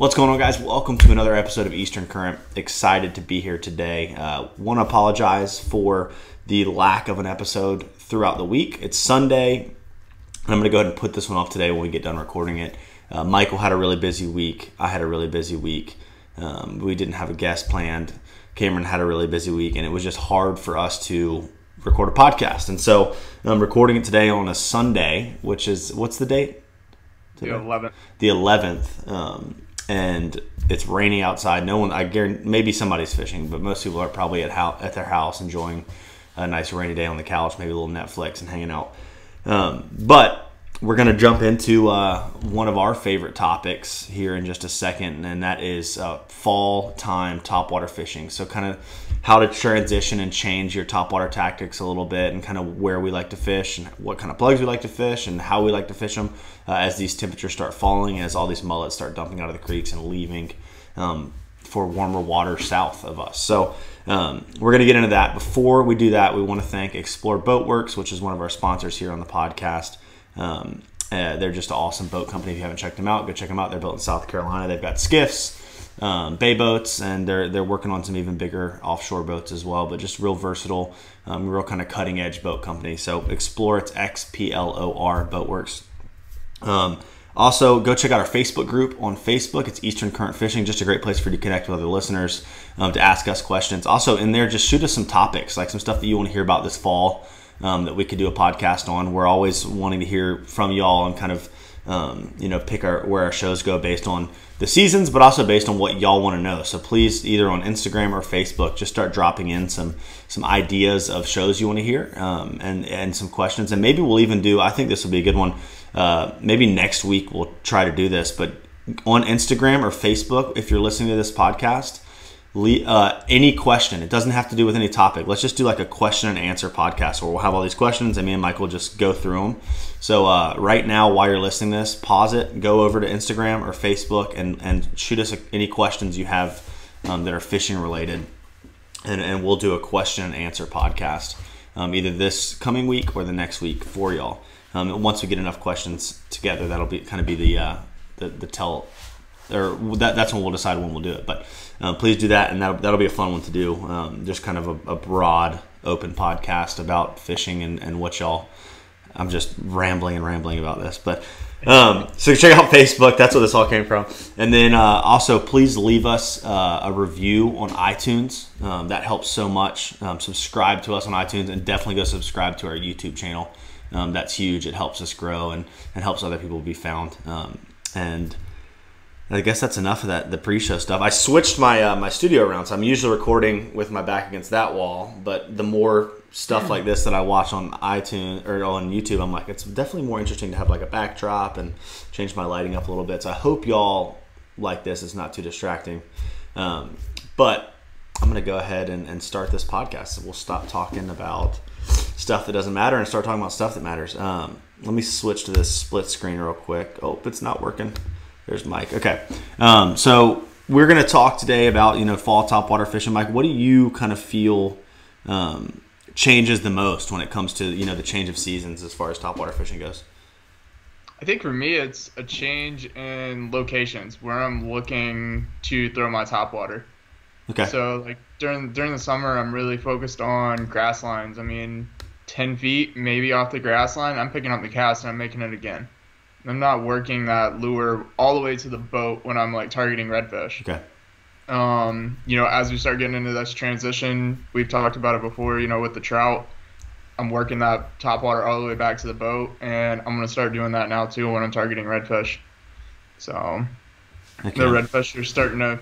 What's going on, guys? Welcome to another episode of Eastern Current. Excited to be here today. Uh, Want to apologize for the lack of an episode throughout the week. It's Sunday, and I'm going to go ahead and put this one off today when we get done recording it. Uh, Michael had a really busy week. I had a really busy week. Um, we didn't have a guest planned. Cameron had a really busy week, and it was just hard for us to record a podcast. And so I'm recording it today on a Sunday, which is what's the date? The 11th. The 11th. Um, and it's raining outside. No one, I guarantee, maybe somebody's fishing, but most people are probably at at their house enjoying a nice rainy day on the couch, maybe a little Netflix and hanging out. Um, but we're going to jump into uh, one of our favorite topics here in just a second, and that is uh, fall time topwater fishing. So, kind of how to transition and change your topwater tactics a little bit, and kind of where we like to fish, and what kind of plugs we like to fish, and how we like to fish them uh, as these temperatures start falling, as all these mullets start dumping out of the creeks and leaving um, for warmer water south of us. So, um, we're going to get into that. Before we do that, we want to thank Xplor Boatworks, which is one of our sponsors here on the podcast. Um, uh, they're just an awesome boat company. If you haven't checked them out, go check them out. They're built in South Carolina. They've got skiffs, um, bay boats, and they're they're working on some even bigger offshore boats as well. But just real versatile, um, real kind of cutting edge boat company. So Xplor it's X P L O R Boatworks. Um, also, go check out our Facebook group on Facebook. It's Eastern Current Fishing, just a great place for you to connect with other listeners, um, to ask us questions. Also, in there, just shoot us some topics, like some stuff that you want to hear about this fall um, that we could do a podcast on. We're always wanting to hear from y'all and kind of um, you know pick our where our shows go based on the seasons, but also based on what y'all want to know. So please, either on Instagram or Facebook, just start dropping in some some ideas of shows you want to hear um, and and some questions, and maybe we'll even do. I think this will be a good one. Uh, maybe next week we'll try to do this, but on Instagram or Facebook, if you're listening to this podcast uh, any question. It doesn't have to do with any topic. Let's just do like a question and answer podcast where we'll have all these questions and me and Michael just go through them. So uh, right now, while you're listening this, pause it, go over to Instagram or Facebook and, and shoot us any questions you have um, that are fishing related. And, and we'll do a question and answer podcast um, either this coming week or the next week for y'all. Um, once we get enough questions together, that'll be kind of be the, uh, the, the tell or that, that's when we'll decide when we'll do it. But uh, please do that, and that'll, that'll be a fun one to do. Um, just kind of a, a, broad, open podcast about fishing and, and what y'all. I'm just rambling and rambling about this, but um, so check out Facebook. That's where this all came from. And then uh, also, please leave us uh, a review on iTunes. Um, that helps so much. Um, subscribe to us on iTunes, and definitely go subscribe to our YouTube channel. Um, that's huge. It helps us grow and, and helps other people be found. Um, I guess that's enough of that the pre-show stuff. I switched my uh, my studio around, so I'm usually recording with my back against that wall. But the more stuff like this that I watch on iTunes or on YouTube, I'm like, it's definitely more interesting to have like a backdrop and change my lighting up a little bit. So I hope y'all like this. It's not too distracting. Um, but I'm gonna go ahead and, and start this podcast. We'll stop talking about stuff that doesn't matter and start talking about stuff that matters. Um, let me switch to this split screen real quick. Oh, it's not working. There's Mike. Okay. Um, so we're going to talk today about, you know, fall topwater fishing. Mike, what do you kind of feel um, changes the most when it comes to, you know, the change of seasons as far as topwater fishing goes? I think for me, it's a change in locations where I'm looking to throw my topwater. Okay. So like during during the summer, I'm really focused on grass lines. I mean, ten feet maybe off the grass line, I'm picking up the cast and I'm making it again. I'm not working that lure all the way to the boat when I'm like targeting redfish. Okay. Um, you know, as we start getting into this transition, we've talked about it before. You know, with the trout, I'm working that top water all the way back to the boat, and I'm gonna start doing that now too when I'm targeting redfish. So okay. the redfish are starting to.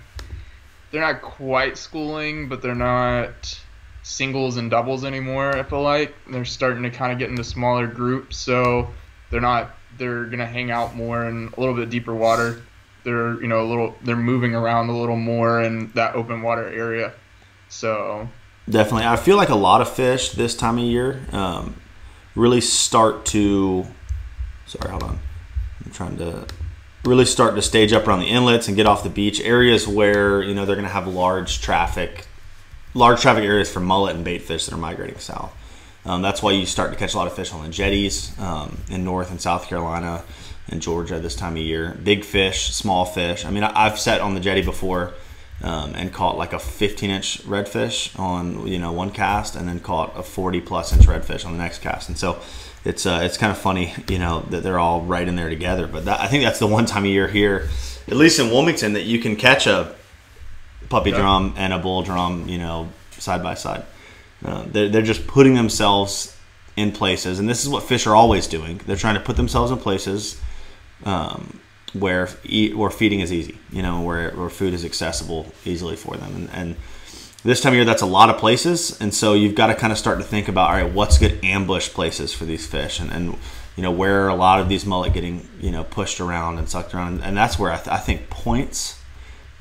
They're not quite schooling, but they're not singles and doubles anymore. I feel like they're starting to kind of get into smaller groups, so they're not they're gonna hang out more in a little bit deeper water. They're you know a little they're moving around a little more in that open water area. So definitely, I feel like a lot of fish this time of year um, really start to. Sorry, hold on. I'm trying to really start to stage up around the inlets and get off the beach areas where you know they're going to have large traffic, large traffic areas for mullet and bait fish that are migrating south. Um, that's why you start to catch a lot of fish on the jetties um, in North and South Carolina. and Georgia this time of year. Big fish, small fish. I mean, I, have sat on the jetty before um, and caught like a 15 inch redfish on you know one cast, and then caught a 40 plus inch redfish on the next cast. And so it's uh, it's kind of funny, you know, that they're all right in there together. But that, I think that's the one time of year here, at least in Wilmington, that you can catch a puppy yeah. drum and a bull drum, you know, side by side. Uh, they're, they're just putting themselves in places, and this is what fish are always doing. They're trying to put themselves in places um, where eat, where feeding is easy, you know, where, where food is accessible easily for them. And, and this time of year, that's a lot of places, and so you've got to kind of start to think about, all right, what's good ambush places for these fish, and, and you know where a lot of these mullet getting you know pushed around and sucked around, and that's where I, th- I think points,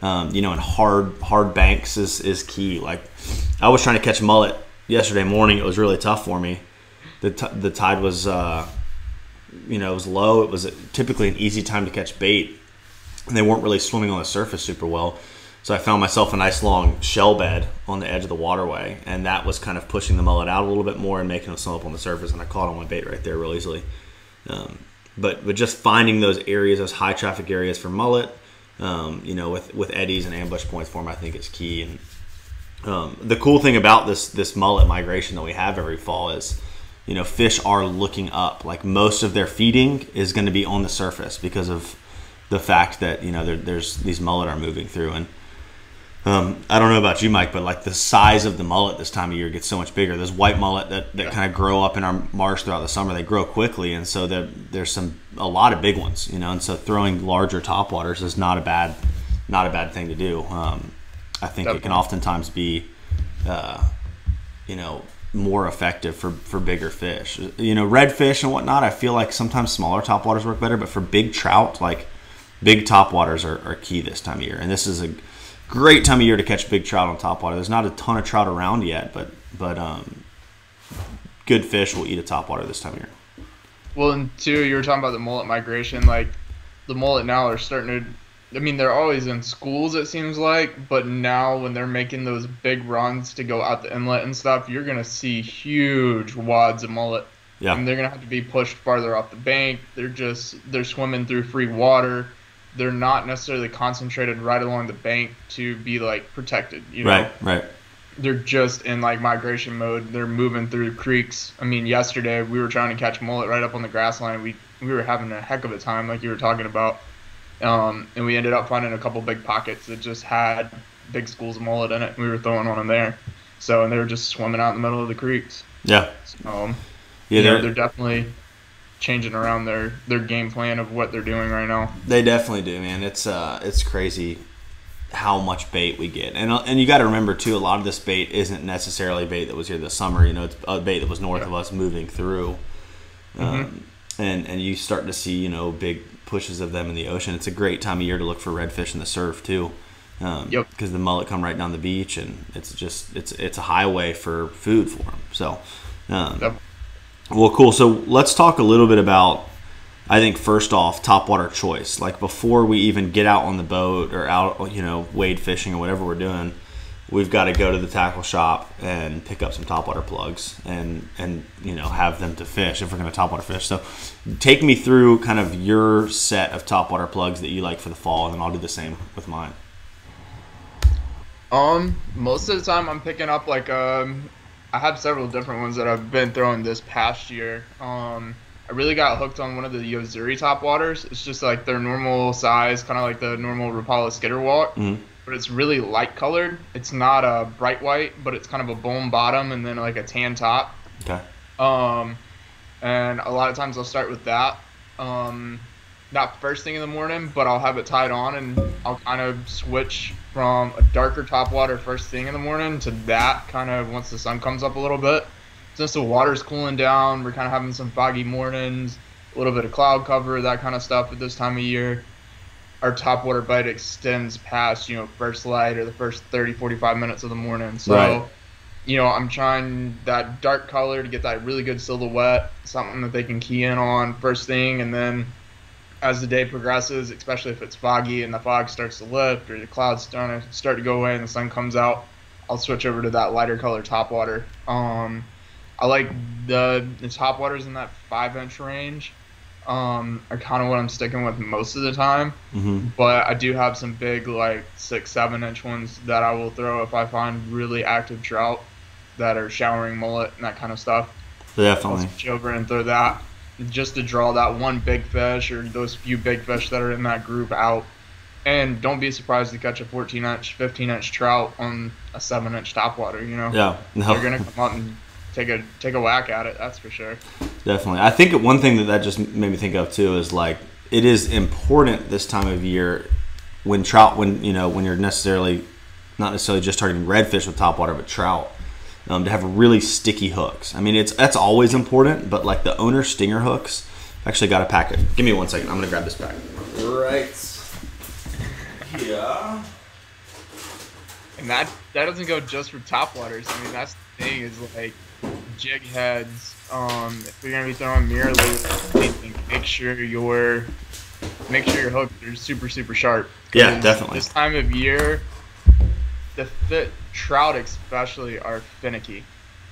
um, you know, and hard hard banks is is key. Like I was trying to catch mullet yesterday morning, it was really tough for me. The, t- the tide was uh, you know, it was low. It was typically an easy time to catch bait. And they weren't really swimming on the surface super well. So I found myself a nice long shell bed on the edge of the waterway, and that was kind of pushing the mullet out a little bit more and making them swim up on the surface. And I caught on my bait right there real easily. Um, but but just finding those areas, those high traffic areas for mullet, um, you know, with with eddies and ambush points for them, I think is key. And um, the cool thing about this this mullet migration that we have every fall is you know, fish are looking up. Like most of their feeding is going to be on the surface because of the fact that you know there's these mullet are moving through. And um, I don't know about you, Mike, but like the size of the mullet this time of year gets so much bigger. Those white mullet that, that yeah. kind of grow up in our marsh throughout the summer, they grow quickly, and so there's some a lot of big ones, you know. And so throwing larger topwaters is not a bad not a bad thing to do. Um, I think Definitely. it can oftentimes be, uh, you know, more effective for, for bigger fish. You know, redfish and whatnot, I feel like sometimes smaller topwaters work better, but for big trout, like big topwaters are, are key this time of year. And this is a great time of year to catch big trout on topwater. There's not a ton of trout around yet, but but um, good fish will eat a topwater this time of year. Well, and two, you were talking about the mullet migration. Like the mullet now are starting to I mean, they're always in schools, it seems like, but now when they're making those big runs to go out the inlet and stuff, you're going to see huge wads of mullet. Yeah. And they're going to have to be pushed farther off the bank. They're just, they're swimming through free water. They're not necessarily concentrated right along the bank to be like protected, you know? Right, right. They're just in like migration mode. They're moving through creeks. I mean, yesterday we were trying to catch mullet right up on the grass line. We, we were having a heck of a time, like you were talking about um, and we ended up finding a couple big pockets that just had big schools of mullet in it. And we were throwing on them there. So, and they were just swimming out in the middle of the creeks. Yeah. So, yeah, they're, they're definitely changing around their, their game plan of what they're doing right now. They definitely do, man. It's uh, it's crazy how much bait we get, and uh, and you got to remember too, a lot of this bait isn't necessarily bait that was here this summer. You know, it's a bait that was north yeah. of us moving through. Mm-hmm. Um, and and you start to see you know big pushes of them in the ocean. It's a great time of year to look for redfish in the surf too. Um, yep. Because the mullet come right down the beach, and it's just it's it's a highway for food for them. So, um, yep. well, cool. So let's talk a little bit about. I think first off, topwater choice. Like before we even get out on the boat or out, you know, wade fishing or whatever we're doing, we've got to go to the tackle shop and pick up some topwater plugs and and you know have them to fish if we're going to topwater fish. So take me through kind of your set of topwater plugs that you like for the fall, and then I'll do the same with mine. Um, most of the time I'm picking up like um, I have several different ones that I've been throwing this past year. Um, I really got hooked on one of the Yo-Zuri topwaters. It's just like their normal size, kind of like the normal Rapala Skitterwalk. Mm-hmm but it's really light colored. It's not a bright white, but it's kind of a bone bottom and then like a tan top. Okay. Um, and a lot of times I'll start with that. Um, not first thing in the morning, but I'll have it tied on and I'll kind of switch from a darker top water first thing in the morning to that kind of once the sun comes up a little bit. Since the water's cooling down, we're kind of having some foggy mornings, a little bit of cloud cover, that kind of stuff at this time of year our top water bite extends past you know first light or the first 30 45 minutes of the morning. So right. you know i'm trying that dark color to get that really good silhouette something that they can key in on first thing. And then as the day progresses especially if it's foggy and the fog starts to lift or the clouds start to start to go away and the sun comes out i'll switch over to that lighter color top water. Um, i like the the top waters in that five inch range um, are kind of what I'm sticking with most of the time. Mm-hmm. But I do have some big, like six, seven inch ones that I will throw if I find really active trout that are showering mullet and that kind of stuff. I'll Definitely. switch over and throw that just to draw that one big fish or those few big fish that are in that group out. And don't be surprised to catch a 14 inch, 15 inch trout on a 7 inch topwater. You know, Yeah. No. they're gonna come out and take a take a whack at it. That's for sure. Definitely. I think one thing that that just made me think of too is like it is important this time of year when trout when you know when you're necessarily not necessarily just targeting redfish with topwater but trout um, to have really sticky hooks. I mean it's that's always important, but like the owner stinger hooks. I've actually got a packet. Give me one second. I'm gonna grab this pack. Right. Yeah. And that that doesn't go just for topwaters. I mean, that's the thing is like jig heads. Um, if you're gonna be throwing MirrOlures, make sure your make sure your hooks are super super sharp. Yeah, definitely. This time of year, the fit trout especially are finicky.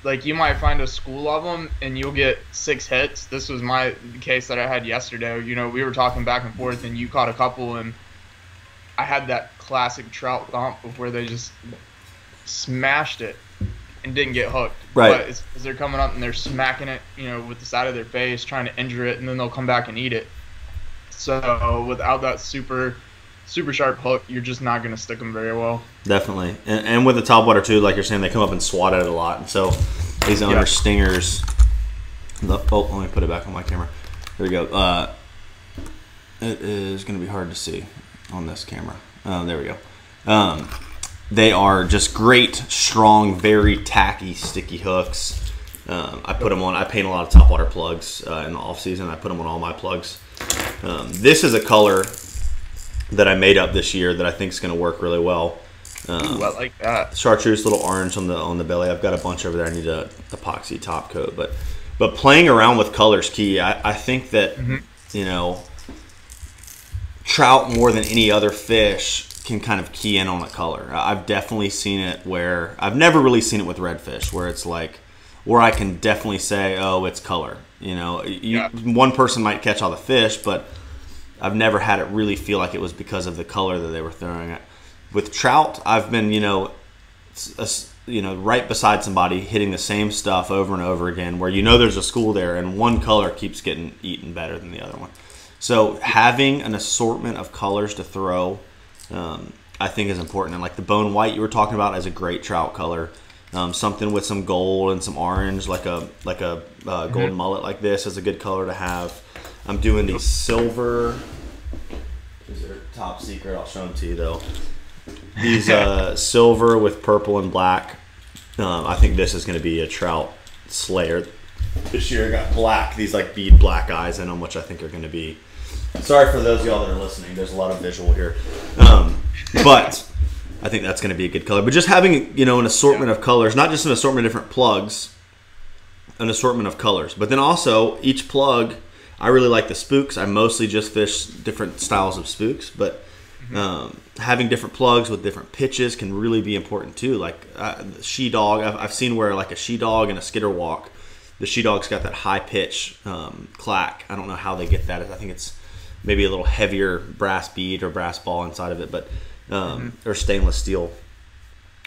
Like you might find a school of them and you'll get six hits. This was my case that I had yesterday. You know, we were talking back and forth, and you caught a couple, and I had that classic trout thump where they just smashed it and didn't get hooked. Right. But they're coming up and they're smacking it, you know, with the side of their face, trying to injure it, and then they'll come back and eat it. So without that super, super sharp hook, you're just not gonna stick them very well. Definitely, and, and with the top water too, like you're saying, they come up and swat at it a lot. And so these owner Yeah. stingers. The, oh, let me put it back on my camera. There we go. Uh, it is going to be hard to see on this camera. Uh, there we go. Um, they are just great, strong, very tacky, sticky hooks. Um, I put them on. I paint a lot of topwater plugs uh, in the off season. I put them on all my plugs. Um, this is a color that I made up this year that I think is going to work really well. Um, Ooh, I like that. chartreuse, little orange on the on the belly. I've got a bunch over there. I need a epoxy top coat, but but playing around with colors key. I, I think that you know trout more than any other fish can kind of key in on a color. I- I've definitely seen it where I've never really seen it with redfish where it's like where I can definitely say, oh, it's color. You know, you, Yeah. one person might catch all the fish, but I've never had it really feel like it was because of the color that they were throwing it. With trout, I've been, you know, a you know, right beside somebody hitting the same stuff over and over again, where you know there's a school there, and one color keeps getting eaten better than the other one. So having an assortment of colors to throw, um, I think is important. And like the bone white you were talking about is a great trout color. Um, something with some gold and some orange, like a like a uh, golden mullet like this, is a good color to have. I'm doing these silver. These are top secret. I'll show them to you though. These uh, silver with purple and black. Um, I think this is going to be a trout slayer. This year I got black. These like bead black eyes in them, which I think are going to be. Sorry for those of y'all that are listening. There's a lot of visual here, um, but I think that's going to be a good color. But just having you know an assortment of colors, not just an assortment of different plugs, an assortment of colors. But then also each plug, I really like the spooks. I mostly just fish different styles of spooks, but um, having different plugs with different pitches can really be important too. Like uh, she dog, I've, I've seen where like a she dog and a skitter walk, the she dog's got that high pitch um, clack. I don't know how they get that. I think it's maybe a little heavier brass bead or brass ball inside of it, but um, or stainless steel.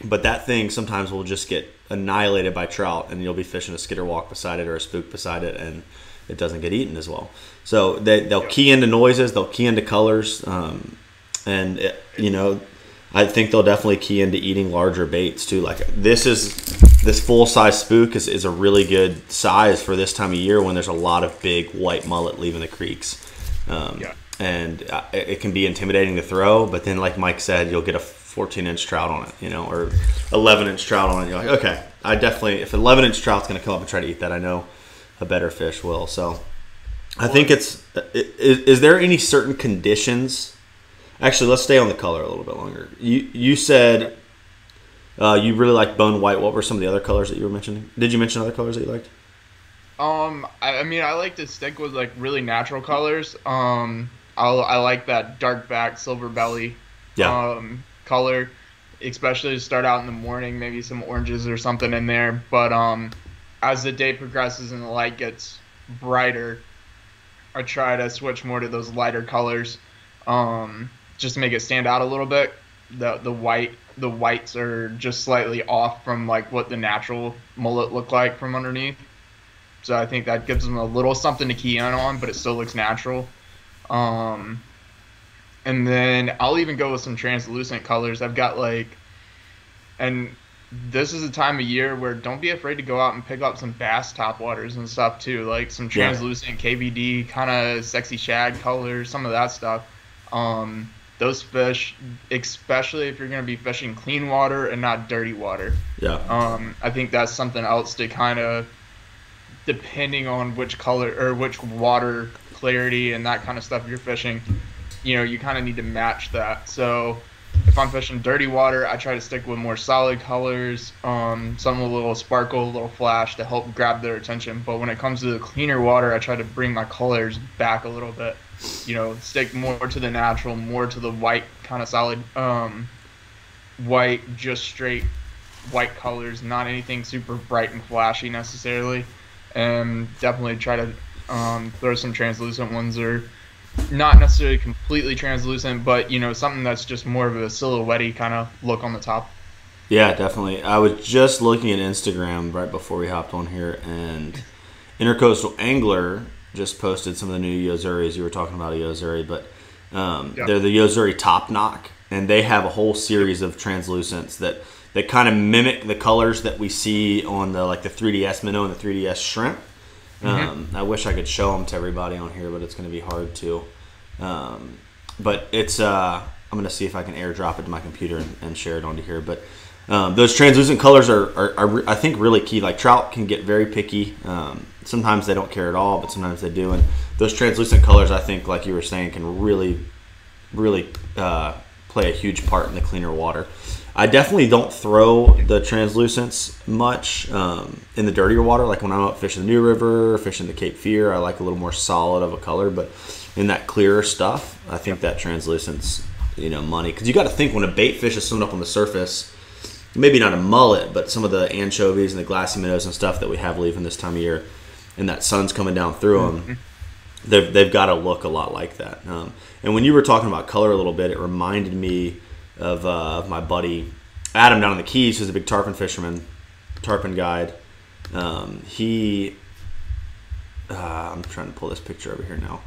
But that thing sometimes will just get annihilated by trout and you'll be fishing a skitter walk beside it or a spook beside it and it doesn't get eaten as well. So they, they'll key into noises they'll key into colors um, and it, you know i think they'll definitely key into eating larger baits too. Like this is this full size spook is, is a really good size for this time of year when there's a lot of big white mullet leaving the creeks um, Yeah. and uh, it can be intimidating to throw but then like mike said you'll get a 14 inch trout on it you know or 11 inch trout on it. You're like okay i definitely if 11 inch trout's going to come up and try to eat that i know a better fish will. So i think it's is, is there any certain conditions? Actually let's stay on the color a little bit longer. You you said uh, you really like bone white. What were some of the other colors that you were mentioning? Did you mention other colors that you liked Um, I, I mean, I like to stick with like really natural colors. Um, I'll, I like that dark back silver belly. Yeah. Um, color, especially to start out in the morning. Maybe some oranges or something in there. But um, as the day progresses and the light gets brighter, I try to switch more to those lighter colors, um, just to make it stand out a little bit. The the white the whites are just slightly off from like what the natural mullet look like from underneath. So I think that gives them a little something to key in on, but it still looks natural. Um, and then I'll even go with some translucent colors. I've got like, and this is a time of year where don't be afraid to go out and pick up some bass topwaters and stuff too, like some translucent yeah. KVD kind of sexy shad colors, some of that stuff. Um, those fish, especially if you're going to be fishing clean water and not dirty water. Yeah. Um, I think that's something else to kind of, depending on which color or which water clarity and that kind of stuff you're fishing, you know, you kind of need to match that. So if I'm fishing dirty water, I try to stick with more solid colors, um, some a little sparkle, a little flash to help grab their attention. But when it comes to the cleaner water, I try to bring my colors back a little bit. You know, stick more to the natural, more to the white kind of solid, um, white, just straight white colors, not anything super bright and flashy necessarily. And definitely try to um, throw some translucent ones or not necessarily completely translucent, but you know something that's just more of a silhouette kind of look on the top. Yeah, definitely. I was just looking at Instagram right before we hopped on here, and Intracoastal Angler just posted some of the new Yo-Zuris. You were talking about a Yo-Zuri, but um, they're the Yo-Zuri Top Knock, and they have a whole series of translucents that that kind of mimic the colors that we see on the like the 3DS minnow and the 3DS shrimp Mm-hmm. Um, I wish I could show them to everybody on here, but it's going to be hard to. Um, but it's uh, I'm going to see if I can airdrop it to my computer and, and share it onto here. But um, those translucent colors are, are, are, I think, really key. Like trout can get very picky. Um, sometimes they don't care at all, but sometimes they do. And those translucent colors, I think, like you were saying, can really, really uh, play a huge part in the cleaner water. I definitely don't throw the translucents much um, in the dirtier water. Like when I'm out fishing the New River, fishing the Cape Fear, I like a little more solid of a color. But in that clearer stuff, I think that translucent's you know money because you got to think when a bait fish is swimming up on the surface, maybe not a mullet, but some of the anchovies and the glassy minnows and stuff that we have leaving this time of year, and that sun's coming down through them. Mm-hmm. They've, they've got to look a lot like that. Um, and when you were talking about color a little bit, it reminded me of, uh, my buddy Adam down in the Keys, who's a big tarpon fisherman, tarpon guide. Um, he, uh, I'm trying to pull this picture over here now.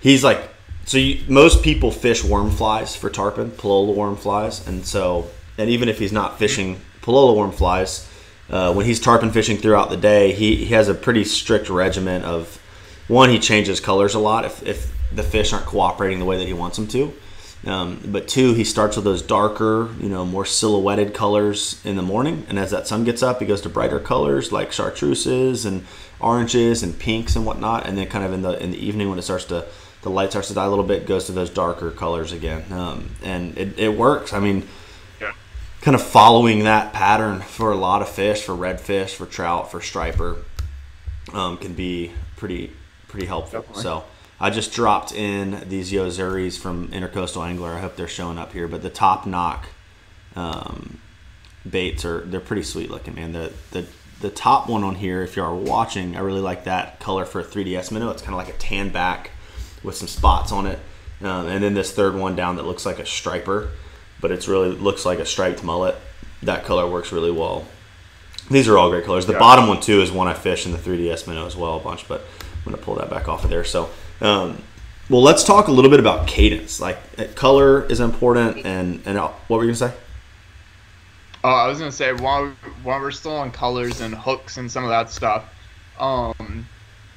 He's like, so you, most people fish worm flies for tarpon, Palolo worm flies, and so, and even if he's not fishing Palolo worm flies, uh, when he's tarpon fishing throughout the day, he, he has a pretty strict regimen of one, he changes colors a lot if, if the fish aren't cooperating the way that he wants them to. Um, but two, he starts with those darker, you know, more silhouetted colors in the morning, and as that sun gets up, he goes to brighter colors like chartreuses and oranges and pinks and whatnot, and then kind of in the in the evening when it starts to the light starts to die a little bit, goes to those darker colors again, um, and it, it works. I mean, yeah. kind of following that pattern for a lot of fish, for redfish, for trout, for striper, um, can be pretty pretty helpful. Definitely. So. I just dropped in these Yo-Zuris from Intracoastal Angler. I hope they're showing up here. But the top knock um, baits are they're pretty sweet looking, man. The the the top one on here, if you are watching, I really like that color for a 3DS minnow. It's kind of like a tan back with some spots on it. Um, and then this third one down that looks like a striper, but it's really looks like a striped mullet. That color works really well. These are all great colors. The yeah. bottom one too is one I fish in the 3DS minnow as well a bunch, but I'm gonna pull that back off of there. So um, well, let's talk a little bit about cadence. Like uh, color is important, and and uh, what were you gonna say? Uh, I was gonna say while while we're still on colors and hooks and some of that stuff, um,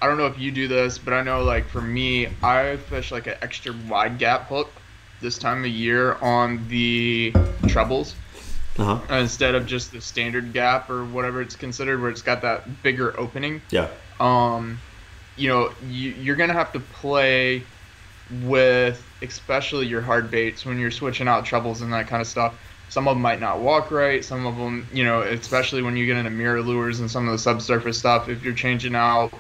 I don't know if you do this, but I know like for me, I fish like an extra wide gap hook this time of year on the trebles. Uh-huh. Instead of just the standard gap or whatever it's considered, where it's got that bigger opening. Yeah. Um, you know, you, you're gonna have to play with especially your hard baits when you're switching out trebles and that kind of stuff. Some of them might not walk right. Some of them, you know, especially when you get into MirrOlures and some of the subsurface stuff. If you're changing out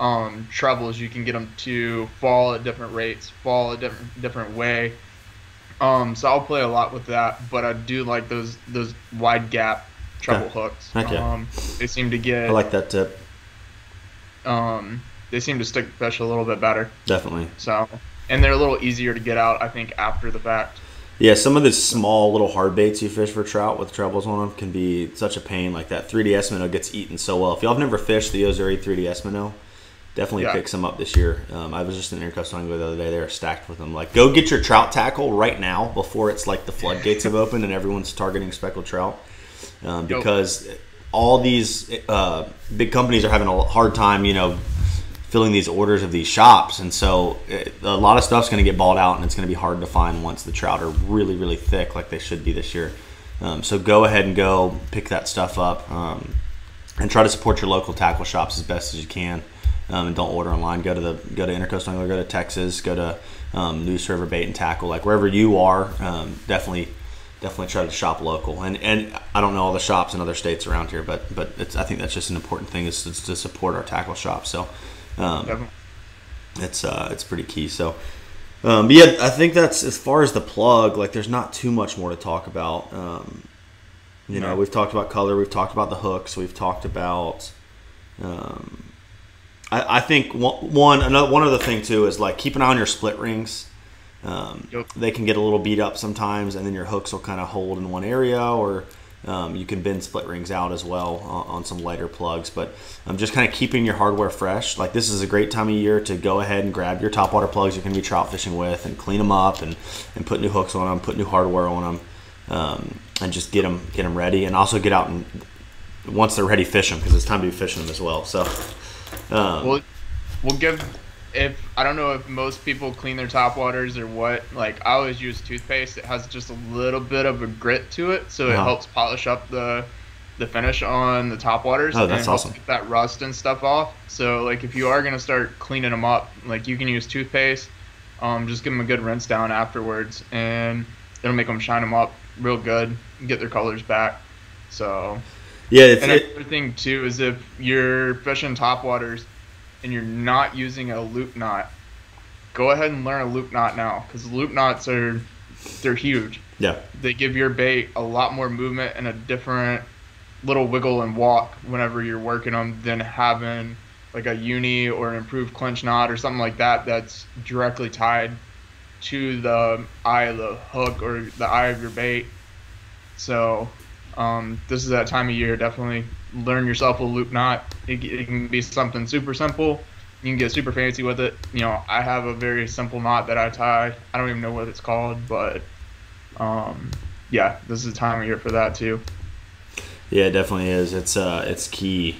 um, trebles, you can get them to fall at different rates, fall a different different way. Um, so I'll play a lot with that, but I do like those those wide gap treble hooks. Okay. Um, they seem to get. I like that tip. Um, they seem to stick fish a little bit better. Definitely. So, and they're a little easier to get out, I think, after the fact. Yeah, some of the small little hard baits you fish for trout with trebles on them can be such a pain. Like that 3DS minnow gets eaten so well. If y'all have never fished the Yo-Zuri 3DS minnow, definitely Yeah. pick some up this year. Um, I was just in Intracoastal Angler the other day. They are stacked with them. Like, go get your trout tackle right now before it's like the floodgates have opened and everyone's targeting speckled trout. Um, because all these uh, big companies are having a hard time, you know, filling these orders of these shops, and so it, a lot of stuff's going to get balled out, and it's going to be hard to find once the trout are really, really thick, like they should be this year. Um, so go ahead and go pick that stuff up, um, and try to support your local tackle shops as best as you can. Um, and don't order online. Go to the go to Intracoastal Angler, go to Tex's, go to um, News River Bait and Tackle, like wherever you are. Um, definitely, definitely try to shop local. And and I don't know all the shops in other states around here, but but I think that's just an important thing is to, to support our tackle shops. So um, it's uh, it's pretty key. So, um, but yeah, I think that's as far as the plug. Like, there's not too much more to talk about. Um, you know, we've talked about color, we've talked about the hooks, we've talked about. Um, I, I think one, one another one other thing too is like keep an eye on your split rings. Um, Yep. They can get a little beat up sometimes, and then your hooks will kind of hold in one area, or um, you can bend split rings out as well on, on some lighter plugs. But um, just kind of keeping your hardware fresh. Like this is a great time of year to go ahead and grab your topwater plugs you're going to be trout fishing with, and clean them up, and, and put new hooks on them, put new hardware on them, um, and just get them get them ready, and also get out and once they're ready, fish them because it's time to be fishing them as well. So. Um, We'll, we'll give if I don't know if most people clean their top waters or what. Like I always use toothpaste. It has just a little bit of a grit to it, so it helps polish up the the finish on the top waters. Oh, that's awesome. Get that rust and stuff off. So like if you are gonna start cleaning them up, like you can use toothpaste. Um, just give them a good rinse down afterwards, and it'll make them shine them up real good, and get their colors back. So yeah, it's, and it, another thing too is if you're fishing top waters and you're not using a loop knot, go ahead and learn a loop knot now because loop knots are they're huge. yeah. They give your bait a lot more movement and a different little wiggle and walk whenever you're working them than having like a uni or an improved clinch knot or something like that that's directly tied to the eye of the hook or the eye of your bait. So um, this is that time of year. Definitely learn yourself a loop knot. It, it can be something super simple. You can get super fancy with it. You know, I have a very simple knot that I tie. I don't even know what it's called, but um, yeah, this is the time of year for that too. Yeah, it definitely is. It's uh, it's key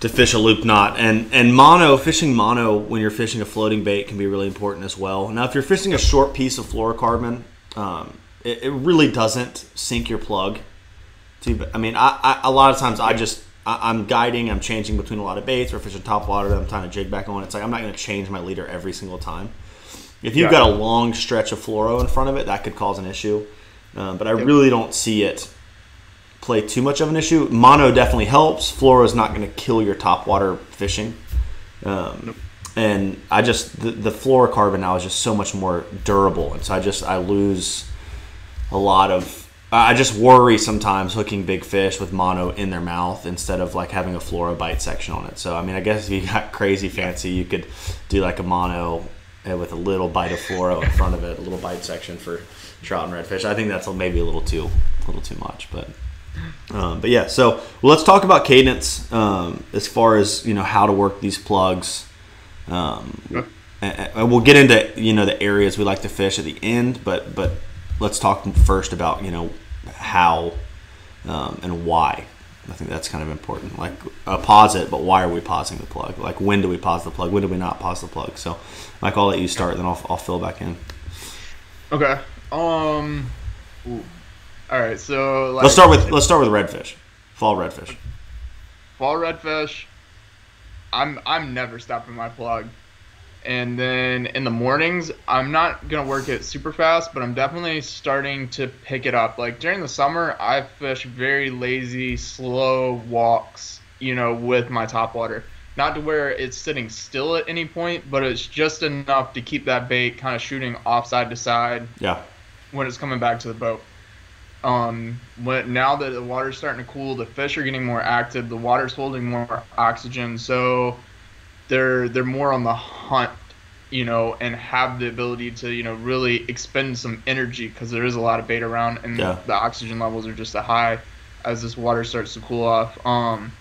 to fish a loop knot, and and mono fishing mono when you're fishing a floating bait can be really important as well. Now, if you're fishing a short piece of fluorocarbon, um, it, it really doesn't sink your plug. To, I mean, I, I a lot of times I just I, I'm guiding, I'm changing between a lot of baits. Or fishing top water, I'm trying to jig back on. It's like I'm not going to change my leader every single time. If you've Yeah. got a long stretch of fluoro in front of it, that could cause an issue. Um, but I Yep. really don't see it play too much of an issue. Mono definitely helps. Fluoro is not going to kill your top water fishing. Um, And I just the, the fluorocarbon now is just so much more durable, and so I just I lose a lot of. I just worry sometimes hooking big fish with mono in their mouth instead of like having a fluoro bite section on it. So I mean, I guess if you got crazy fancy, you could do like a mono uh, with a little bite of fluoro in front of it, a little bite section for trout and redfish. I think that's maybe a little too, a little too much, but. Um, but yeah, so well, let's talk about cadence um, as far as you know how to work these plugs. Um, and, and we'll get into you know the areas we like to fish at the end, but but let's talk first about you know how um, and why. I think that's kind of important. Like uh, pause it, but why are we pausing the plug? Like when do we pause the plug? When do we not pause the plug? So, Mike, I'll let you start, then I'll, I'll fill back in. Okay. Um. ooh. All right. So like, Let's start with let's start with redfish, fall redfish. fall redfish. I'm I'm never stopping my plug. And then in the mornings, I'm not gonna work it super fast, but I'm definitely starting to pick it up. Like during the summer, I fish very lazy, slow walks, you know, with my top water. Not to where it's sitting still at any point, but it's just enough to keep that bait kind of shooting off side to side Yeah, when it's coming back to the boat. Um, when now that the water's starting to cool, the fish are getting more active. The water's holding more oxygen, so they're they're more on the hunt you know, and have the ability to, you know, really expend some energy because there is a lot of bait around and Yeah. the oxygen levels are just a high as this water starts to cool off. Um,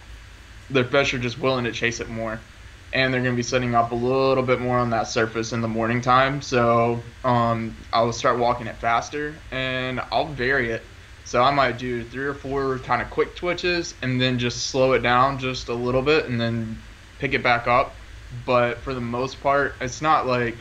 the fish are just willing to chase it more. And they're going to be setting up a little bit more on that surface in the morning time. So um, I'll start walking it faster and I'll vary it. So I might do three or four kind of quick twitches and then just slow it down just a little bit and then pick it back up but for the most part, it's not like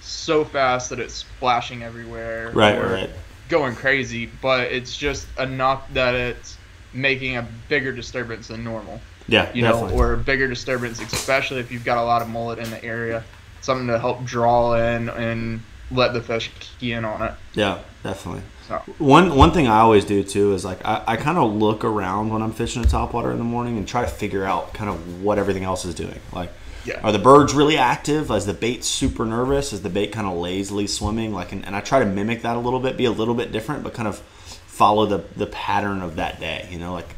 so fast that it's splashing everywhere, Right, or right. going crazy. But it's just enough that it's making a bigger disturbance than normal, Yeah, you definitely. know, or a bigger disturbance, especially if you've got a lot of mullet in the area, something to help draw in and let the fish key in on it. yeah, definitely. So One one thing I always do too is like I, I kind of look around when I'm fishing at topwater in the morning and try to figure out kind of what everything else is doing. Like, Yeah. are the birds really active? Is the bait super nervous? Is the bait kind of lazily swimming? Like, and, and I try to mimic that a little bit, be a little bit different, but kind of follow the the pattern of that day. You know, like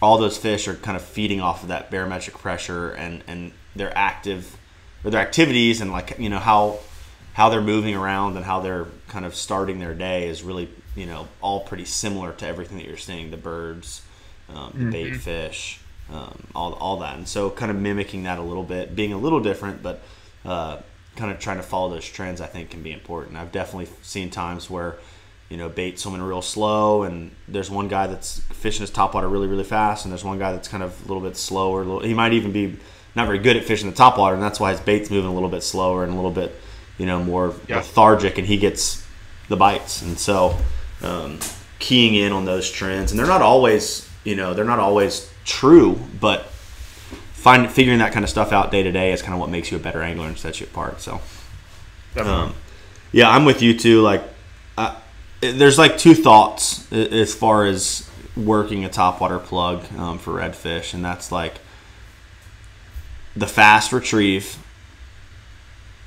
all those fish are kind of feeding off of that barometric pressure and and their active or their activities and like you know how how they're moving around and how they're kind of starting their day is really you know all pretty similar to everything that you're seeing the birds um, the bait fish um, all, all that. And so kind of mimicking that a little bit being a little different but uh, kind of trying to follow those trends i think can be important. I've definitely seen times where you know bait swimming real slow and there's one guy that's fishing his topwater really really fast and there's one guy that's kind of a little bit slower little, he might even be not very good at fishing the topwater and that's why his bait's moving a little bit slower and a little bit you know more Yeah. lethargic and he gets the bites. And so um, keying in on those trends and they're not always you know they're not always true but find figuring that kind of stuff out day to day is kind of what makes you a better angler and sets you apart so um, yeah, I'm with you too. Like, uh, there's like two thoughts as far as working a topwater plug um, for redfish, and that's like the fast retrieve,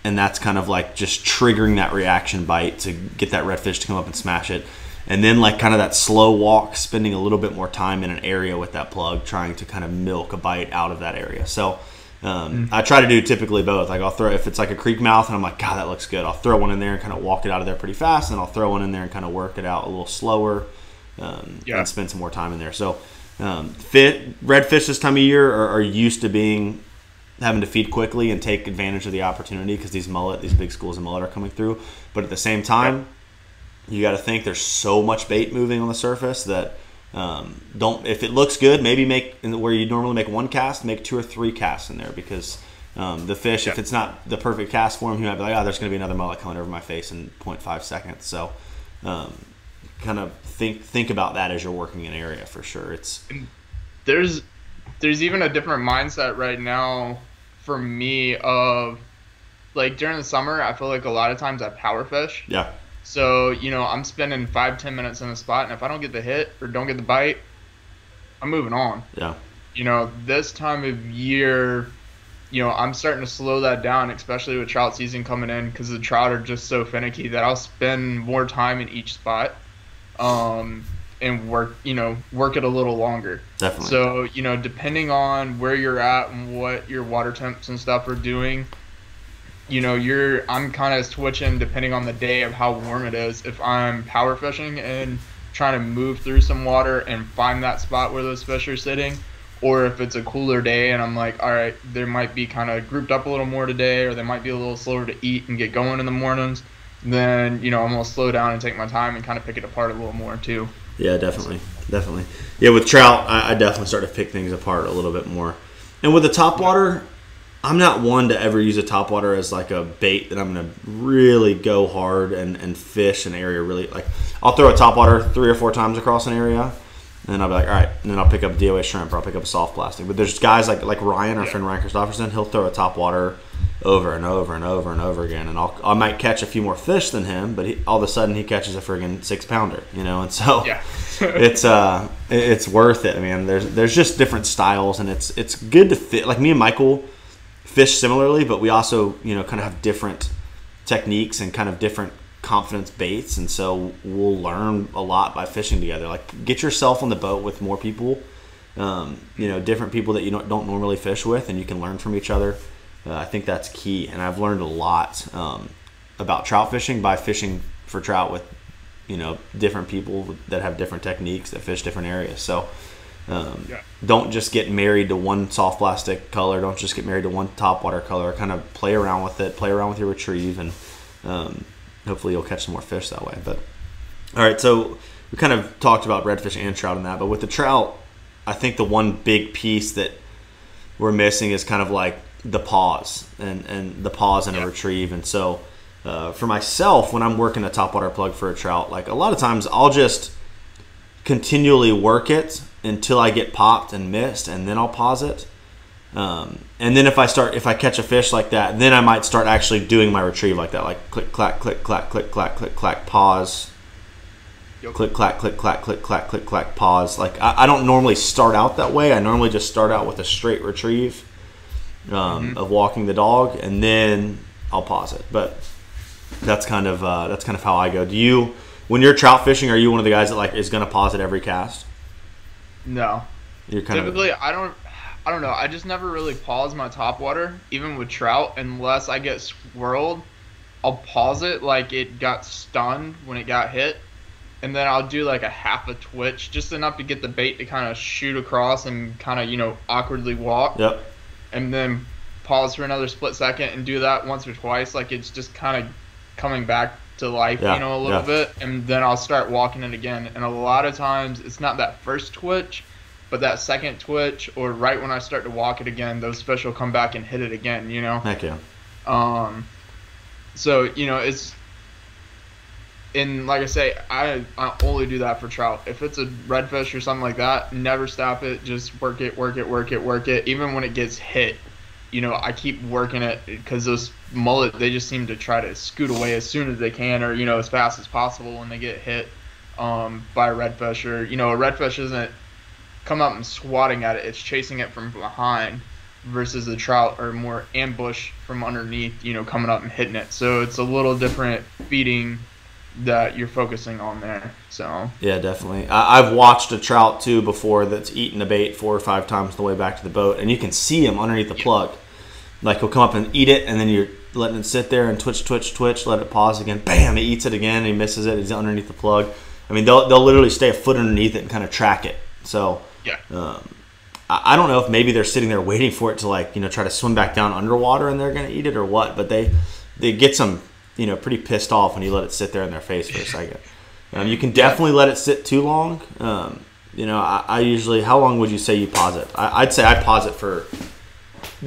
and that's kind of like just triggering that reaction bite to get that redfish to come up and smash it. And then, like, kind of that slow walk, spending a little bit more time in an area with that plug, trying to kind of milk a bite out of that area. So, um, I try to do typically both. Like I'll throw if it's like a creek mouth and I'm like, God, that looks good. I'll throw one in there and kind of walk it out of there pretty fast, and I'll throw one in there and kind of work it out a little slower, um, Yeah. and spend some more time in there. So, um, fit redfish this time of year are, are used to being having to feed quickly and take advantage of the opportunity because these mullet, these big schools of mullet are coming through. But at the same time, you got to think there's so much bait moving on the surface that um, don't if it looks good maybe make in the- where you normally make one cast make two or three casts in there because um, the fish if it's not the perfect cast for him he might be like oh there's going to be another mullet coming over my face in 0.5 seconds. So um, kind of think think about that as you're working an area for sure. It's there's there's even a different mindset right now for me of like during the summer i feel like a lot of times i power fish. Yeah so you know i'm spending five ten minutes in a spot and if i don't get the hit or don't get the bite i'm moving on. Yeah. You know this time of year you know i'm starting to slow that down especially with trout season coming in because the trout are just so finicky that i'll spend more time in each spot um, and work you know work it a little longer. Definitely. So, you know, depending on where you're at and what your water temps and stuff are doing, you know, you're I'm kind of switching depending on the day of how warm it is. If I'm power fishing and trying to move through some water and find that spot where those fish are sitting, or if it's a cooler day and I'm like, all right, they might be kind of grouped up a little more today, or they might be a little slower to eat and get going in the mornings, then, you know, I'm to slow down and take my time and kind of pick it apart a little more too. Yeah, definitely, definitely. Yeah, with trout, I, I definitely start to pick things apart a little bit more. And with the topwater, I'm not one to ever use a topwater as like a bait that I'm gonna really go hard and, and fish an area really like. I'll throw a topwater three or four times across an area, and then I'll be like, all right, and then I'll pick up a DOA shrimp or I'll pick up a soft plastic. But there's guys like like Ryan, our Yeah. friend Ryan Christopherson, he'll throw a topwater over and over and over and over again, and I'll I might catch a few more fish than him, but he, all of a sudden he catches a friggin' six pounder, you know, and so Yeah. it's uh it's worth it. I mean, there's there's just different styles, and it's it's good to fit. Like me and Michael fish similarly, but we also you know kind of have different techniques and kind of different confidence baits, and so we'll learn a lot by fishing together. Like get yourself on the boat with more people, um, you know, different people that you don't, don't normally fish with, and you can learn from each other. Uh, I think that's key, and I've learned a lot um, about trout fishing by fishing for trout with you know different people that have different techniques that fish different areas. So. Um, Yeah. Don't just get married to one soft plastic color. Don't just get married to one top water color. Kind of play around with it. Play around with your retrieve, and um, hopefully you'll catch some more fish that way. But all right, so we kind of talked about redfish and trout in that, but with the trout, I think the one big piece that we're missing is kind of like the pause and and the pause and a retrieve. And so uh, for myself, when I'm working a top water plug for a trout, like a lot of times I'll just continually work it until I get popped and missed, and then I'll pause it. Um, and then if I start, if I catch a fish like that, then I might start actually doing my retrieve like that, like click, clack, click, clack, click, clack, click, clack, pause, Yep. click, clack, click, clack, click, clack, click, clack, pause. Like I, I don't normally start out that way. I normally just start out with a straight retrieve um, of walking the dog, and then I'll pause it. But that's kind of uh, that's kind of how I go. Do you, when you're trout fishing, are you one of the guys that like is going to pause at every cast? No. You're kind Typically, I don't. I don't know. I just never really pause my top water, even with trout, unless I get swirled. I'll pause it like it got stunned when it got hit, and then I'll do like a half a twitch, just enough to get the bait to kind of shoot across and kind of you know awkwardly walk, yep. and then pause for another split second and do that once or twice, like it's just kind of coming back to life, Yeah, you know, a little yeah. bit, and then I'll start walking it again. And a lot of times, it's not that first twitch, but that second twitch, or right when I start to walk it again, those fish will come back and hit it again, you know. Heck yeah. Um, so you know, it's and like I say, I I only do that for trout. If it's a redfish or something like that, never stop it. Just work it, work it, work it, work it. Even when it gets hit, you know, I keep working it because those mullet they just seem to try to scoot away as soon as they can, or you know, as fast as possible when they get hit um, by a redfish. Or you know, a redfish isn't come up and swatting at it; it's chasing it from behind versus the trout or more ambush from underneath, you know, coming up and hitting it. So it's a little different feeding that you're focusing on there. So Yeah, definitely. I, I've watched a trout too before that's eaten the bait four or five times on the way back to the boat, and you can see him underneath the plug. Like he'll come up and eat it, and then you're letting it sit there and twitch, twitch, twitch. Let it pause again. Bam! He eats it again. And he misses it. He's underneath the plug. I mean, they'll they'll literally stay a foot underneath it and kind of track it. So yeah, um, I, don't know if maybe they're sitting there waiting for it to like you know try to swim back down underwater and they're gonna eat it or what. But they they get some you know pretty pissed off when you let it sit there in their face for a second. Um, you can definitely let it sit too long. Um, you know, I, I usually how long would you say you pause it? I, I'd say I pause it for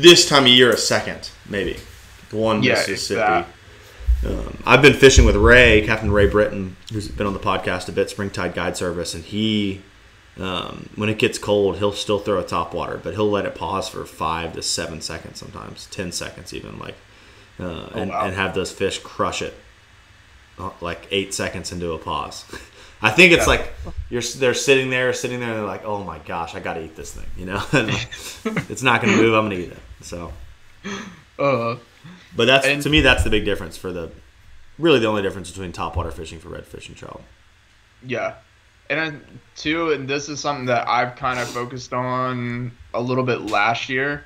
this time of year a second maybe. One Yeah, Mississippi. Um, I've been fishing with Ray, Captain Ray Britton, who's been on the podcast a bit, Springtide Guide Service, and he, um, when it gets cold, he'll still throw a top water, but he'll let it pause for five to seven seconds, sometimes ten seconds, even like, uh, and, wow. and have those fish crush it, uh, like eight seconds into a pause. I think it's Yeah. like you're they're sitting there, sitting there, and they're like, "Oh my gosh, I gotta eat this thing," you know. It's not gonna move. I'm gonna eat it. So. uh, But that's And- to me that's the big difference for the really the only difference between topwater fishing for redfish and trout. yeah. And then too, and this is something that I've kind of focused on a little bit last year,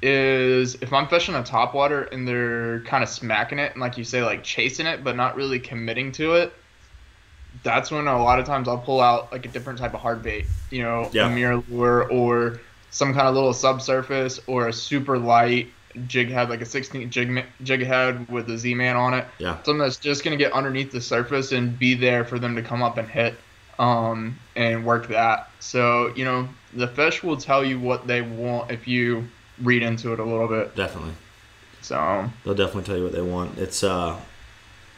is if I'm fishing a topwater and they're kind of smacking it and like you say, like chasing it but not really committing to it, that's when a lot of times I'll pull out like a different type of hard bait, you know, Yeah. a MirrOlure or some kind of little subsurface or a super light jig head, like a 16 jig jig head with a Z man on it. Yeah. Something that's just gonna get underneath the surface and be there for them to come up and hit, um, and work that. So you know the fish will tell you what they want if you read into it a little bit. Definitely. So They'll definitely tell you what they want. It's uh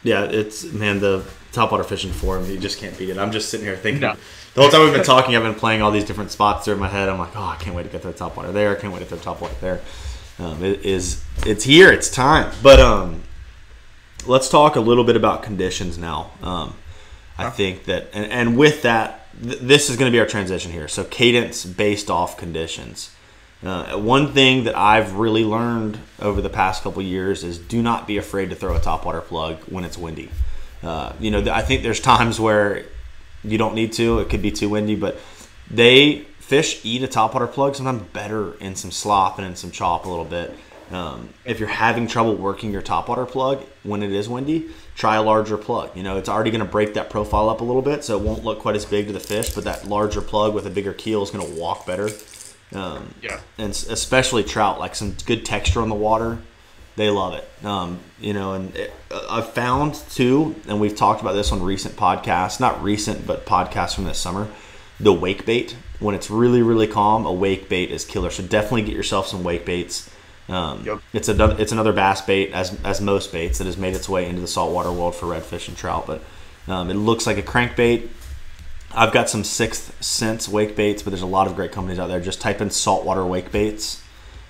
yeah, it's man, the topwater fishing forum, you just can't beat it. I'm just sitting here thinking No. The whole time we've been talking, I've been playing all these different spots through my head. I'm like, oh, I can't wait to get the topwater there. I can't wait to throw topwater there. Um, it is it's here, it's time. But um let's talk a little bit about conditions now. Um, I Yeah. think that, and, and with that, th- this is going to be our transition here. So cadence based off conditions. Uh, one thing that I've really learned over the past couple years is do not be afraid to throw a topwater plug when it's windy. Uh, you know, th- I think there's times where you don't need to. It could be too windy, but they fish eat a topwater plug sometimes better in some slop and in some chop a little bit Um, if you're having trouble working your topwater plug when it is windy, try a larger plug. You know, it's already going to break that profile up a little bit, so it won't look quite as big to the fish. But that larger plug with a bigger keel is going to walk better. Um, Yeah. and especially trout, like some good texture on the water, they love it. Um, you know, and it, uh, I've found too, and we've talked about this on recent podcasts, not recent, but podcasts from this summer. The wake bait, when it's really really calm, a wake bait is killer. So definitely get yourself some wake baits. Um, Yep. It's another it's another bass bait as as most baits that has made its way into the saltwater world for redfish and trout, but um, it looks like a crankbait. I've got some sixth sense wake baits, but there's a lot of great companies out there. Just type in saltwater wake baits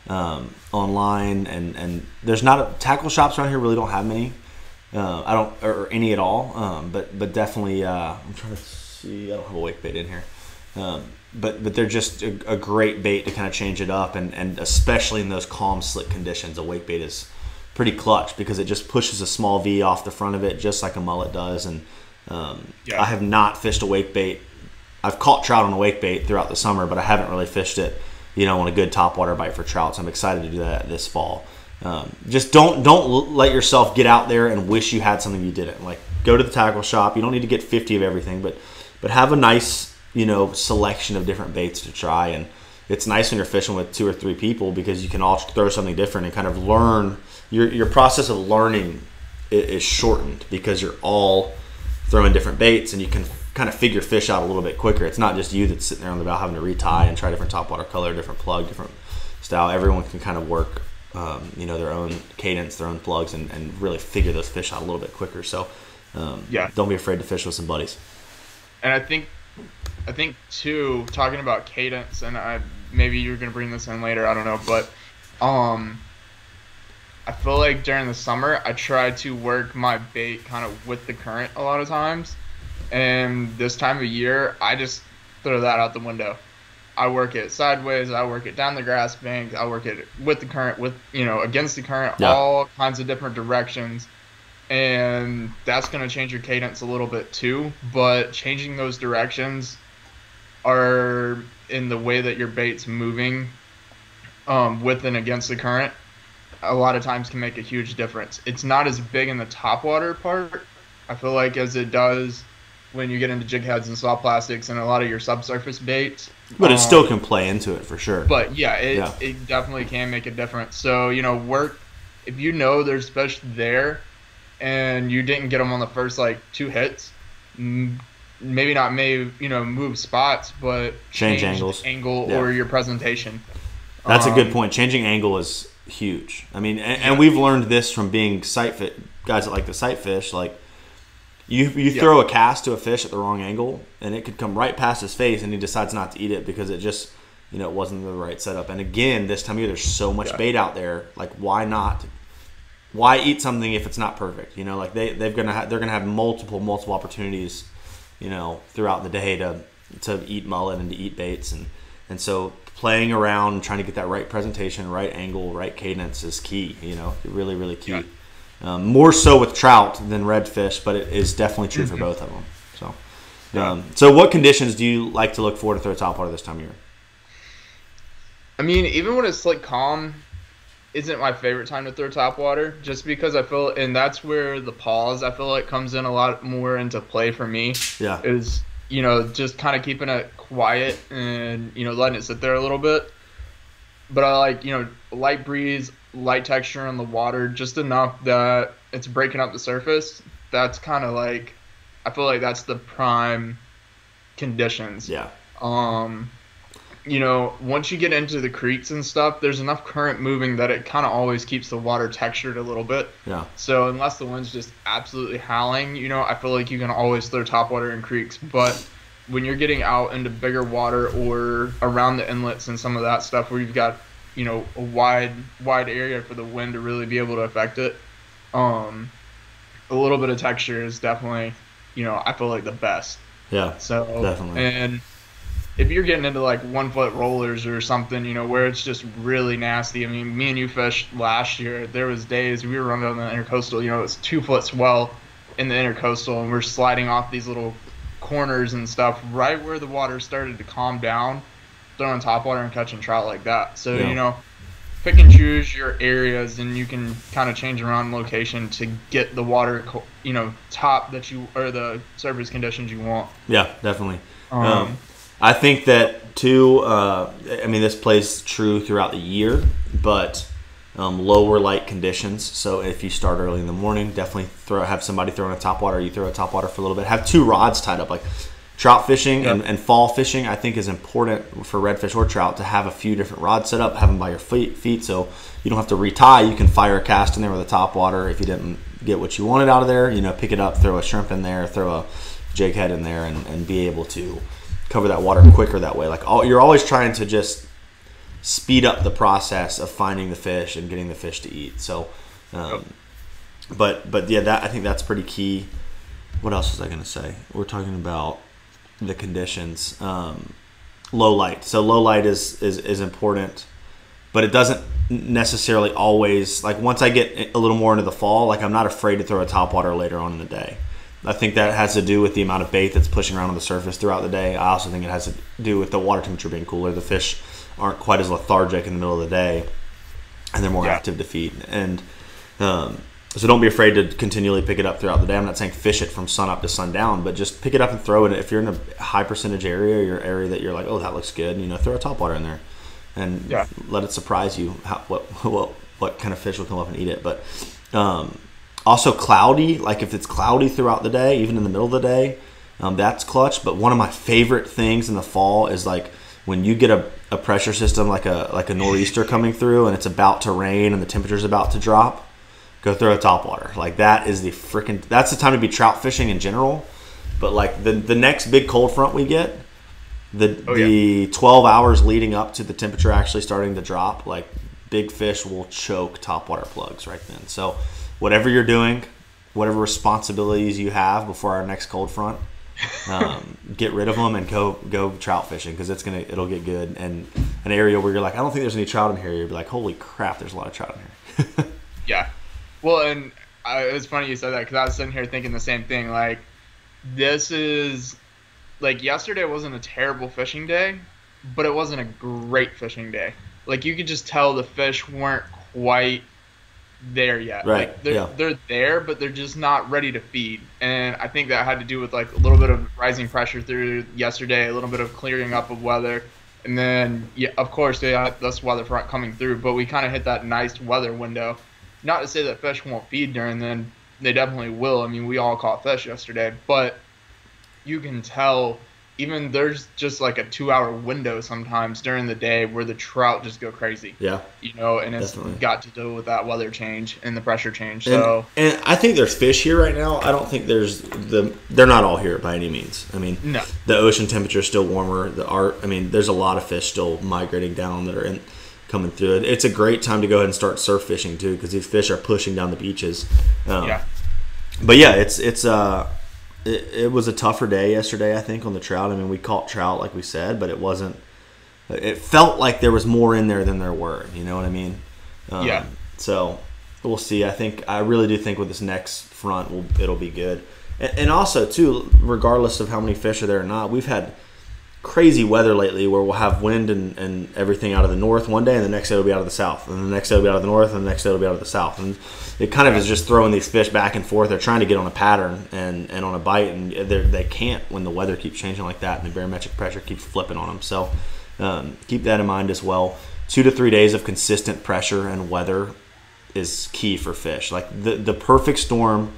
um, online, and and there's not a, tackle shops around here really don't have many. Uh, I don't or any at all, um, but but definitely uh, I'm trying to see. I don't have a wake bait in here, um, but but they're just a, a great bait to kind of change it up, and and especially in those calm slick conditions, a wake bait is pretty clutch because it just pushes a small V off the front of it, just like a mullet does, and um, Yeah. I have not fished a wake bait. I've caught trout on a wake bait throughout the summer, but I haven't really fished it, you know, on a good topwater bite for trout. So I'm excited to do that this fall. Um, just don't don't let yourself get out there and wish you had something you didn't. Like go to the tackle shop. You don't need to get 50 of everything, but but have a nice you know selection of different baits to try. And it's nice when you're fishing with two or three people because you can all throw something different and kind of learn. Your your process of learning is shortened because you're all throwing different baits and you can kind of figure fish out a little bit quicker. It's not just you that's sitting there on the bow having to retie and try different topwater color, different plug, different style. Everyone can kind of work, um, you know, their own cadence, their own plugs, and, and really figure those fish out a little bit quicker. So, um, Yeah. don't be afraid to fish with some buddies. And I think, I think too, talking about cadence, and I maybe you're gonna bring this in later. I don't know, but um, I feel like during the summer I try to work my bait kind of with the current a lot of times, and this time of year I just throw that out the window. I work it sideways. I work it down the grass bank. I work it with the current, with you know, against the current, Yeah. all kinds of different directions and that's going to change your cadence a little bit too but changing those directions are in the way that your bait's moving um, with and against the current a lot of times can make a huge difference it's not as big in the top water part i feel like as it does when you get into jig heads and soft plastics and a lot of your subsurface baits But it Um, still can play into it for sure. but yeah, it, Yeah. it definitely can make a difference. So you know, work if you know there's fish there, and you didn't get them on the first like two hits, m- maybe not may you know move spots, but Change the angles. angle Yeah. or your presentation. That's a good Um, point. Changing angle is huge. I mean, and, Yeah. and we've learned this from being sight fit guys that like to sight fish. Like, you you Yeah. throw a cast to a fish at the wrong angle, and it could come right past his face, and he decides not to eat it because it just you know it wasn't the right setup. And again, this time of year, there's so much Yeah. bait out there. Like, why not? Why eat something if it's not perfect? You know, like they they're gonna ha- they're gonna have multiple multiple opportunities, you know, throughout the day to to eat mullet and to eat baits and and so playing around and trying to get that right presentation, right angle, right cadence is key. You know, really really key. Yeah. Um, more so with trout than redfish, but it is definitely true for both of them. So, Mm-hmm. Yeah. um, so what conditions do you like to look for to throw topwater this time of year? I mean, even when it's like calm, isn't my favorite time to throw top water, just because I feel, and that's where the pause I feel like comes in a lot more into play for me. Yeah, is you know just kind of keeping it quiet and you know letting it sit there a little bit but i like you know light breeze light texture on the water just enough that it's breaking up the surface that's kind of like i feel like that's the prime conditions. Yeah, um you know once you get into the creeks and stuff there's enough current moving that it kind of always keeps the water textured a little bit. Yeah, so unless the wind's just absolutely howling, you know, I feel like you can always throw top water in creeks. But when you're getting out into bigger water or around the inlets and some of that stuff where you've got, you know, a wide wide area for the wind to really be able to affect it, um, a little bit of texture is definitely, you know, I feel like the best. yeah, So Definitely. and if you're getting into like one foot rollers or something, you know, where it's just really nasty. I mean, me and you fished last year. There was days we were running on the intercoastal. You know, it's two foot swell in the intercoastal, and we're sliding off these little corners and stuff right where the water started to calm down, throwing top water and catching trout like that. So Yeah. you know, pick and choose your areas, and you can kind of change around location to get the water, you know, top that you or the surface conditions you want. Yeah, definitely. Um, Um, I think that too. Uh, I mean, this plays true throughout the year, but um, lower light conditions. So if you start early in the morning, definitely throw have somebody throwing a top water. You throw a top water for a little bit. Have two rods tied up, like trout fishing and, Yep. and fall fishing. I think is important for redfish or trout to have a few different rods set up. Have them by your feet, feet, so you don't have to retie. You can fire a cast in there with a top water if you didn't get what you wanted out of there. You know, pick it up, throw a shrimp in there, throw a jig head in there, and, and be able to cover that water quicker that way. Like all, you're always trying to just speed up the process of finding the fish and getting the fish to eat. So, um, but but yeah, that I think that's pretty key. What else was I going to say? We're talking about the conditions. Um, low light. So low light is, is is important, but it doesn't necessarily always like once I get a little more into the fall, like I'm not afraid to throw a top water later on in the day. I think that has to do with the amount of bait that's pushing around on the surface throughout the day. I also think it has to do with the water temperature being cooler. The fish aren't quite as lethargic in the middle of the day, and they're more Yeah. active to feed. And um, so don't be afraid to continually pick it up throughout the day. I'm not saying fish it from sun up to sundown, but just pick it up and throw it. If you're in a high percentage area, your area that you're like, oh, that looks good, you know, throw a top water in there, and Yeah. let it surprise you how, what what what kind of fish will come up and eat it. But um, also cloudy, like if it's cloudy throughout the day, even in the middle of the day, um, that's clutch. But one of my favorite things in the fall is like when you get a, a pressure system like a like a nor'easter coming through and it's about to rain and the temperature's about to drop. Go throw a top water. Like that is the freaking. That's the time to be trout fishing in general. But like the the next big cold front we get, the Oh, the 12 hours leading up to the temperature actually starting to drop, like big fish will choke topwater plugs right then. So whatever you're doing, whatever responsibilities you have before our next cold front, um, get rid of them and go go trout fishing because it's gonna it'll get good. And an area where you're like, I don't think there's any trout in here, you'll be like, holy crap, there's a lot of trout in here. Yeah. Well, and I, it was funny you said that because I was sitting here thinking the same thing. Like, this is like yesterday wasn't a terrible fishing day, but it wasn't a great fishing day. Like you could just tell the fish weren't quite there yet. Right, Like, they're, yeah. they're there, but they're just not ready to feed. And I think that had to do with like a little bit of rising pressure through yesterday, a little bit of clearing up of weather. And then, yeah, of course, they had this weather front coming through, but we kind of hit that nice weather window. Not to say that fish won't feed during then, they definitely will. I mean, we all caught fish yesterday, but you can tell even there's just like a two hour window sometimes during the day where the trout just go crazy, yeah. you know, and it's Definitely. got to do with that weather change and the pressure change. And, So, and I think there's fish here right now. I don't think there's the. They're not all here by any means. I mean, no. the ocean temperature is still warmer. The art. I mean, there's a lot of fish still migrating down that are in, coming through. It's a great time to go ahead and start surf fishing too, because these fish are pushing down the beaches. Um, Yeah. But yeah, it's it's uh, it, it was a tougher day yesterday. I think on the trout. I mean, we caught trout like we said, but it wasn't. It felt like there was more in there than there were. You know what I mean? Um, Yeah. So we'll see. I think I really do think with this next front, we'll, it'll be good. And, and also too, regardless of how many fish are there or not, we've had crazy weather lately where we'll have wind and, and everything out of the north one day and the next day it'll be out of the south and the next day it'll be out of the north and the next day it'll be out of the south. And it kind of is just throwing these fish back and forth. They're trying to get on a pattern and, and on a bite and they're- can't when the weather keeps changing like that and the barometric pressure keeps flipping on them so um, keep that in mind as well. Two to three days of consistent pressure and weather is key for fish. Like the, the perfect storm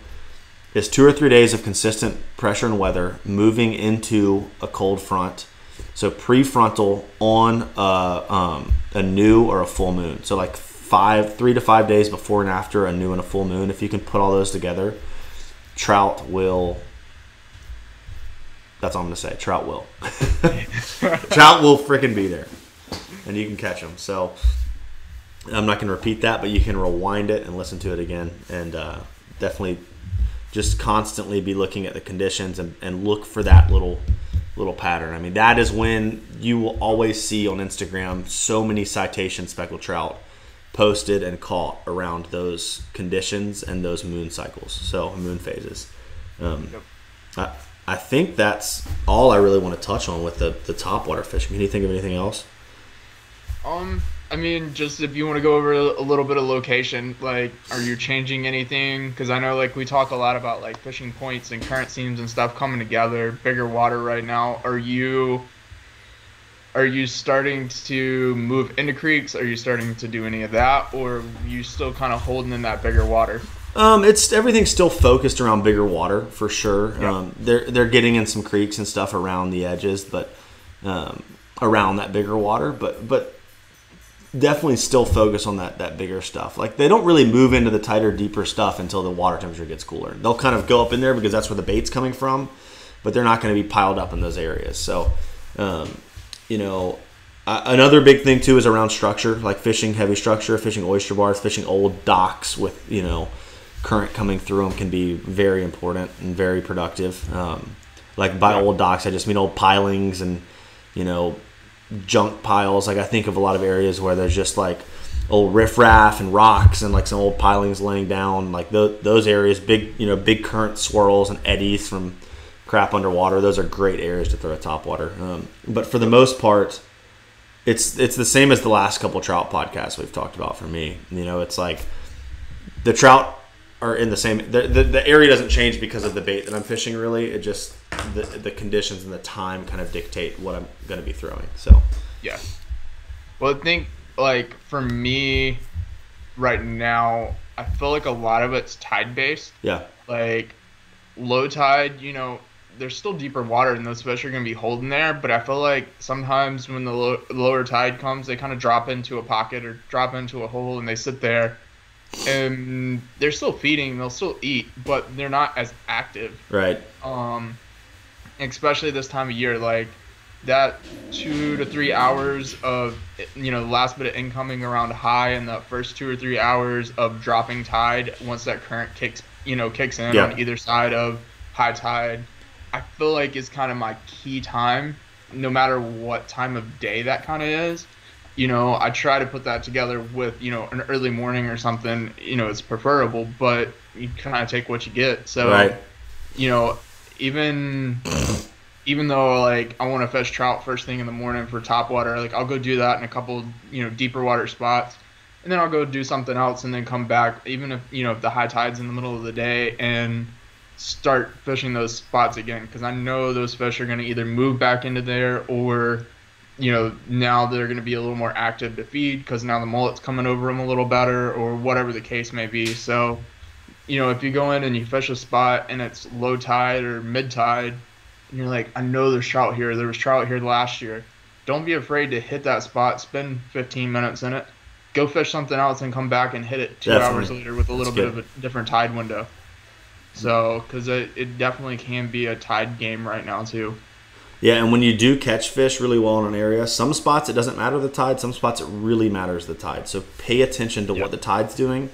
is two or three days of consistent pressure and weather moving into a cold front. So prefrontal on a, um, a new or a full moon. So like five, three to five days before and after a new and a full moon. If you can put all those together, trout will. That's all I'm gonna say. Trout will. trout will freaking be there, and you can catch them. So I'm not gonna repeat that, but you can rewind it and listen to it again, and uh, definitely just constantly be looking at the conditions and, and look for that little little pattern. I mean, that is when you will always see on Instagram so many citation speckled trout posted and caught around those conditions and those moon cycles, so moon phases. Um, Yep. I, I think that's all I really want to touch on with the, the top water fishing. Can you think of anything else? Um, I mean, just if you want to go over a little bit of location, like, are you changing anything? Because I know, like, we talk a lot about like fishing points and current seams and stuff coming together, bigger water right now. Are you, are you starting to move into creeks? Are you starting to do any of that, or are you still kind of holding in that bigger water? Um, it's everything's still focused around bigger water for sure. Yeah. Um, they're they're getting in some creeks and stuff around the edges, but um, around that bigger water, but but definitely still focus on that that bigger stuff. Like they don't really move into the tighter, deeper stuff until the water temperature gets cooler. They'll kind of go up in there because that's where the bait's coming from, but they're not going to be piled up in those areas. So, um, you know, uh, another big thing too is around structure, like fishing heavy structure, fishing oyster bars, fishing old docks with you know current coming through them can be very important and very productive. Um, like by old docks, I just mean old pilings and you know junk piles. Like I think of a lot of areas where there's just like old riffraff and rocks and like some old pilings laying down. Like tho- those areas, big you know big current swirls and eddies from crap underwater. Those are great areas to throw a topwater. Um, but for the most part, it's it's the same as the last couple trout podcasts we've talked about. For me, you know, it's like the trout are in the same. The, the, the area doesn't change because of the bait that I'm fishing. Really, it just the the conditions and the time kind of dictate what I'm going to be throwing. So Yeah. Well, I think like for me, right now, I feel like a lot of it's tide based. yeah, Like low tide, you know, there's still deeper water and those fish are going to be holding there. But I feel like sometimes when the low, lower tide comes, they kind of drop into a pocket or drop into a hole and they sit there. And they're still feeding, they'll still eat, but they're not as active right, um, especially this time of year, like that two to three hours of you know the last bit of incoming around high and the first two or three hours of dropping tide once that current kicks you know kicks in Yeah. on either side of high tide i feel like is kind of my key time no matter what time of day that kind of is. You know i try to put that together with you know an early morning or something you know it's preferable but you kind of take what you get. So right, you know, even even though like I want to fish trout first thing in the morning for top water, like I'll go do that in a couple you know deeper water spots, and then I'll go do something else and then come back. Even if you know if the high tide's in the middle of the day and start fishing those spots again because I know those fish are going to either move back into there or you know now they're going to be a little more active to feed because now the mullet's coming over them a little better or whatever the case may be. So you know, if you go in and you fish a spot and it's low tide or mid tide, and you're like, I know there's trout here. There was trout here last year. Don't be afraid to hit that spot. Spend 15 minutes in it. Go fish something else and come back and hit it two Definitely. hours later with a little That's bit of a different tide window. So, because it, it definitely can be a tide game right now too. yeah. And when you do catch fish really well in an area, some spots it doesn't matter the tide. Some spots it really matters the tide. So pay attention to Yep. what the tide's doing.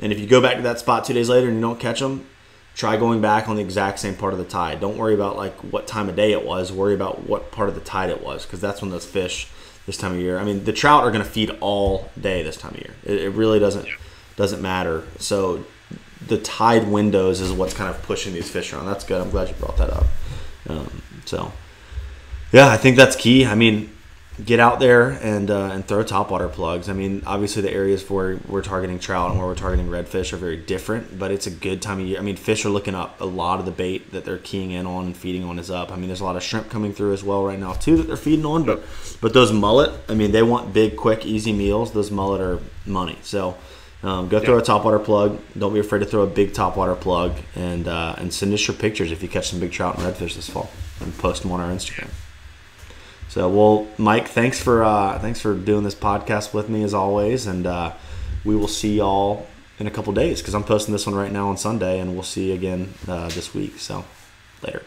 And if you go back to that spot two days later and you don't catch them, try going back on the exact same part of the tide. Don't worry about like what time of day it was. Worry about what part of the tide it was because that's when those fish this time of year. I mean, the trout are going to feed all day this time of year. It, it really doesn't doesn't matter. So the tide windows is what's kind of pushing these fish around. That's good. I'm glad you brought that up. Um, so yeah, I think that's key. I mean, get out there and uh, and throw topwater plugs. I mean, obviously the areas where we're targeting trout and where we're targeting redfish are very different, but it's a good time of year. I mean, fish are looking up. A lot of the bait that they're keying in on and feeding on is up. I mean, there's a lot of shrimp coming through as well right now too that they're feeding on. But but those mullet, I mean, they want big, quick, easy meals. Those mullet are money. So. Um, go throw a topwater plug. Don't be afraid to throw a big topwater plug, and uh, and send us your pictures if you catch some big trout and redfish this fall, and post them on our Instagram. So, well, Mike, thanks for uh, thanks for doing this podcast with me as always, and uh, we will see y'all in a couple days because I'm posting this one right now on Sunday, and we'll see you again uh, this week. So, later.